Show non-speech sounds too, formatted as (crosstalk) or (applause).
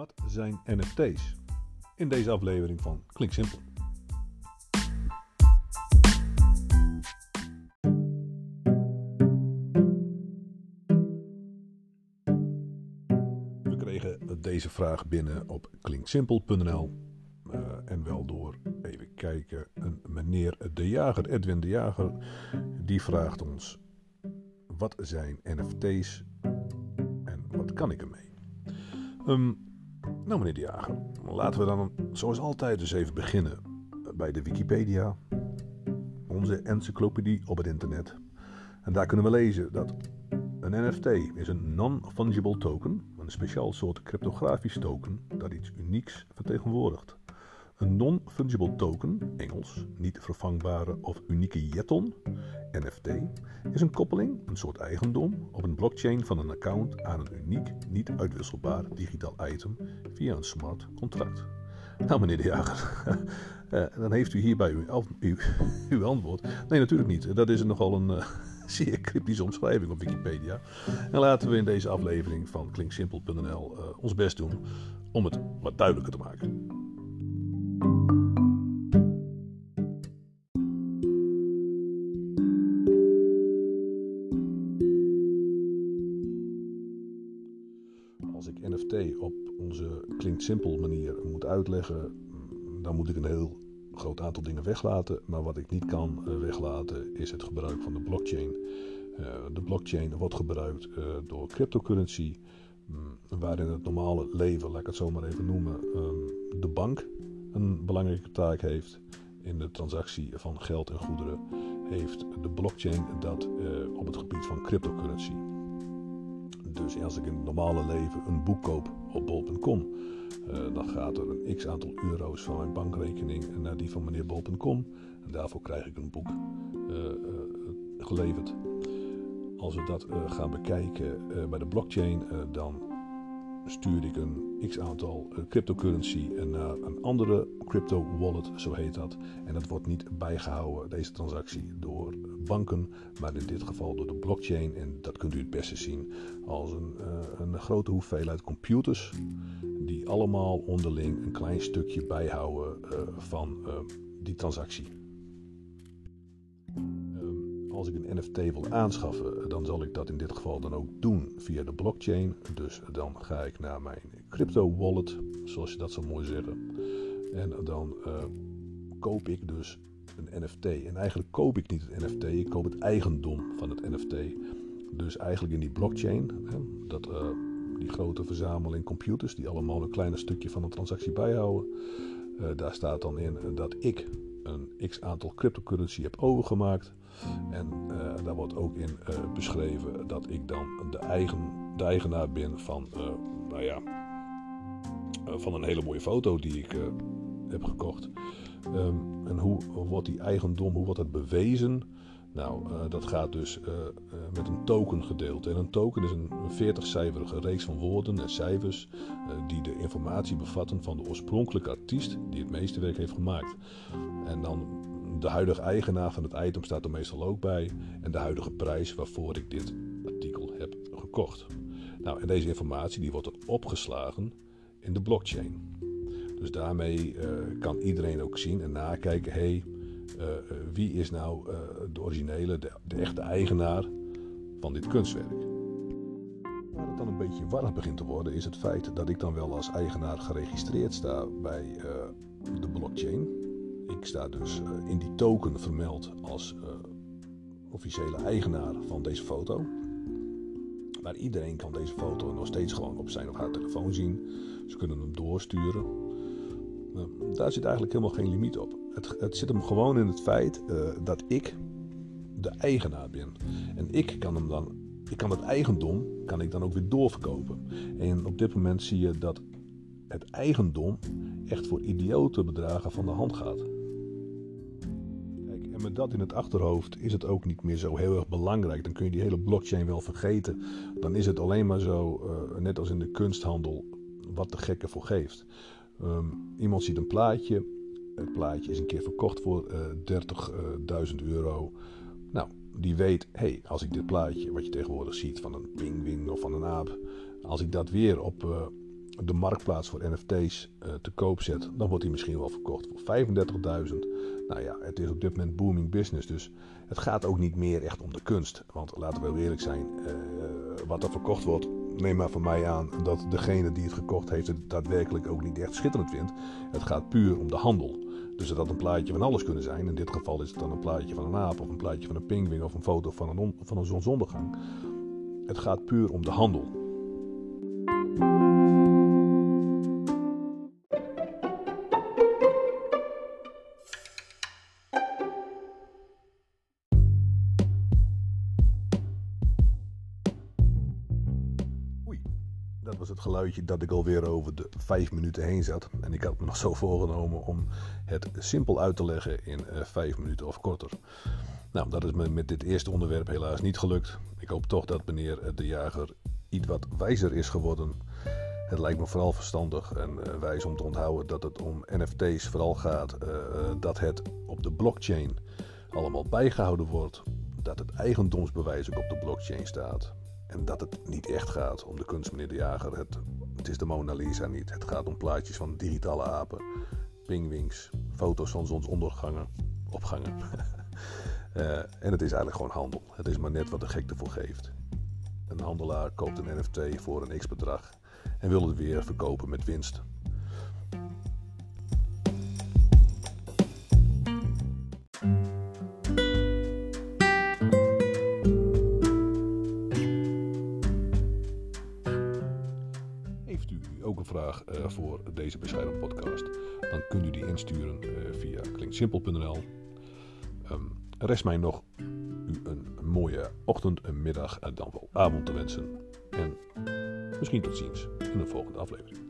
Wat zijn NFT's? In deze aflevering van Klink Simpel. We kregen deze vraag binnen op klinksimpel.nl uh, en wel door even kijken een meneer De Jager, Edwin De Jager, die vraagt ons wat zijn NFT's en wat kan ik ermee? Um, nou meneer De Jager, laten we dan zoals altijd dus even beginnen bij de Wikipedia, onze encyclopedie op het internet. En daar kunnen we lezen dat een NFT is een non-fungible token, een speciaal soort cryptografisch token dat iets unieks vertegenwoordigt. Een non-fungible token, Engels, niet vervangbare of unieke jeton, NFT, is een koppeling, een soort eigendom, op een blockchain van een account aan een uniek, niet uitwisselbaar digitaal item via een smart contract. Nou, meneer de Jager, (laughs) eh, dan heeft u hierbij uw, uw, (laughs) uw, antwoord. Nee, natuurlijk niet. Dat is nogal een uh, (laughs) zeer cryptische omschrijving op Wikipedia. En laten we in deze aflevering van klinksimpel.nl uh, ons best doen om het wat duidelijker te maken. Als ik NFT op onze klinkt simpel manier moet uitleggen, dan moet ik een heel groot aantal dingen weglaten. Maar wat ik niet kan weglaten is het gebruik van de blockchain. De blockchain wordt gebruikt door cryptocurrency, waarin het normale leven, laat ik het zo maar even noemen, de bank een belangrijke taak heeft in de transactie van geld en goederen, heeft de blockchain dat op het gebied van cryptocurrency. Dus als ik in het normale leven een boek koop op bol.com, uh, dan gaat er een x aantal euro's van mijn bankrekening naar die van meneer bol.com. En daarvoor krijg ik een boek uh, geleverd. Als we dat gaan bekijken bij de blockchain, dan stuur ik een x aantal cryptocurrency naar een andere crypto wallet, zo heet dat. En dat wordt niet bijgehouden, deze transactie, door banken, maar in dit geval door de blockchain. En dat kunt u het beste zien als een, uh, een grote hoeveelheid computers, die allemaal onderling een klein stukje bijhouden uh, van uh, die transactie als ik een NFT wil aanschaffen, dan zal ik dat in dit geval dan ook doen via de blockchain. Dus dan ga ik naar mijn crypto wallet, zoals je dat zo mooi zeggen. En dan koop ik dus een NFT. En eigenlijk koop ik niet het NFT, ik koop het eigendom van het NFT. Dus eigenlijk in die blockchain, hè, dat, uh, die grote verzameling computers die allemaal een klein stukje van een transactie bijhouden. Uh, daar staat dan in dat ik een x aantal cryptocurrency heb overgemaakt. En uh, daar wordt ook in beschreven dat ik dan de, eigen, de eigenaar ben van, nou ja, van een hele mooie foto die ik heb gekocht. Um, en hoe wordt die eigendom, hoe wordt dat bewezen? Nou, dat gaat dus met een token gedeeld. En een token is een 40-cijferige reeks van woorden en cijfers die de informatie bevatten van de oorspronkelijke artiest die het meeste werk heeft gemaakt. En dan de huidige eigenaar van het item staat er meestal ook bij en de huidige prijs waarvoor ik dit artikel heb gekocht. Nou, en deze informatie die wordt dan opgeslagen in de blockchain. Dus daarmee uh, kan iedereen ook zien en nakijken, hé, hey, uh, wie is nou de originele, de, de, echte eigenaar van dit kunstwerk. Waar het dan een beetje warm begint te worden, is het feit dat ik dan wel als eigenaar geregistreerd sta bij de blockchain. Ik sta dus in die token vermeld als officiële eigenaar van deze foto. Maar iedereen kan deze foto nog steeds gewoon op zijn of haar telefoon zien. Ze kunnen hem doorsturen. Daar zit eigenlijk helemaal geen limiet op. Het, het zit hem gewoon in het feit uh, dat ik de eigenaar ben. En ik kan hem dan, ik kan het eigendom, kan ik dan ook weer doorverkopen. En op dit moment zie je dat het eigendom echt voor idiote bedragen van de hand gaat. Kijk, en met dat in het achterhoofd is het ook niet meer zo heel erg belangrijk. Dan kun je die hele blockchain wel vergeten. Dan is het alleen maar zo, uh, net als in de kunsthandel, wat de gekke voor geeft. Um, iemand ziet een plaatje. Het plaatje is een keer verkocht voor uh, 30.000 euro. Nou, die weet, hé, hey, als ik dit plaatje, wat je tegenwoordig ziet van een pingwing of van een aap, als ik dat weer op, uh, de marktplaats voor NFT's te koop zet, dan wordt hij misschien wel verkocht voor 35.000. Nou ja, het is op dit moment booming business, dus het gaat ook niet meer echt om de kunst. Want laten we eerlijk zijn, wat er verkocht wordt, neem maar van mij aan dat degene die het gekocht heeft het daadwerkelijk ook niet echt schitterend vindt. Het gaat puur om de handel. Dus het had een plaatje van alles kunnen zijn. In dit geval is het dan een plaatje van een aap of een plaatje van een pinguïn of een foto van een, van een zonsondergang. Het gaat puur om de handel. Het geluidje dat ik alweer over de vijf minuten heen zat. En ik had me nog zo voorgenomen om het simpel uit te leggen in uh, vijf minuten of korter. Nou, dat is me met dit eerste onderwerp helaas niet gelukt. Ik hoop toch dat meneer de jager iets wat wijzer is geworden. Het lijkt me vooral verstandig en uh, wijs om te onthouden dat het om NFT's vooral gaat. Dat het op de blockchain allemaal bijgehouden wordt. Dat het eigendomsbewijs ook op de blockchain staat. En dat het niet echt gaat om de kunst, meneer de Jager. Het, het is de Mona Lisa niet. Het gaat om plaatjes van digitale apen, pingwings, foto's van zonsondergangen, opgangen. uh, (laughs) en het is eigenlijk gewoon handel. Het is maar net wat de gek ervoor geeft. Een handelaar koopt een NFT voor een x-bedrag en wil het weer verkopen met winst. Vraag uh, voor deze bescheiden podcast? Dan kunt u die insturen uh, via klinksimpel.nl. Um, rest mij nog u een mooie ochtend, een middag en dan wel avond te wensen. En misschien tot ziens in een volgende aflevering.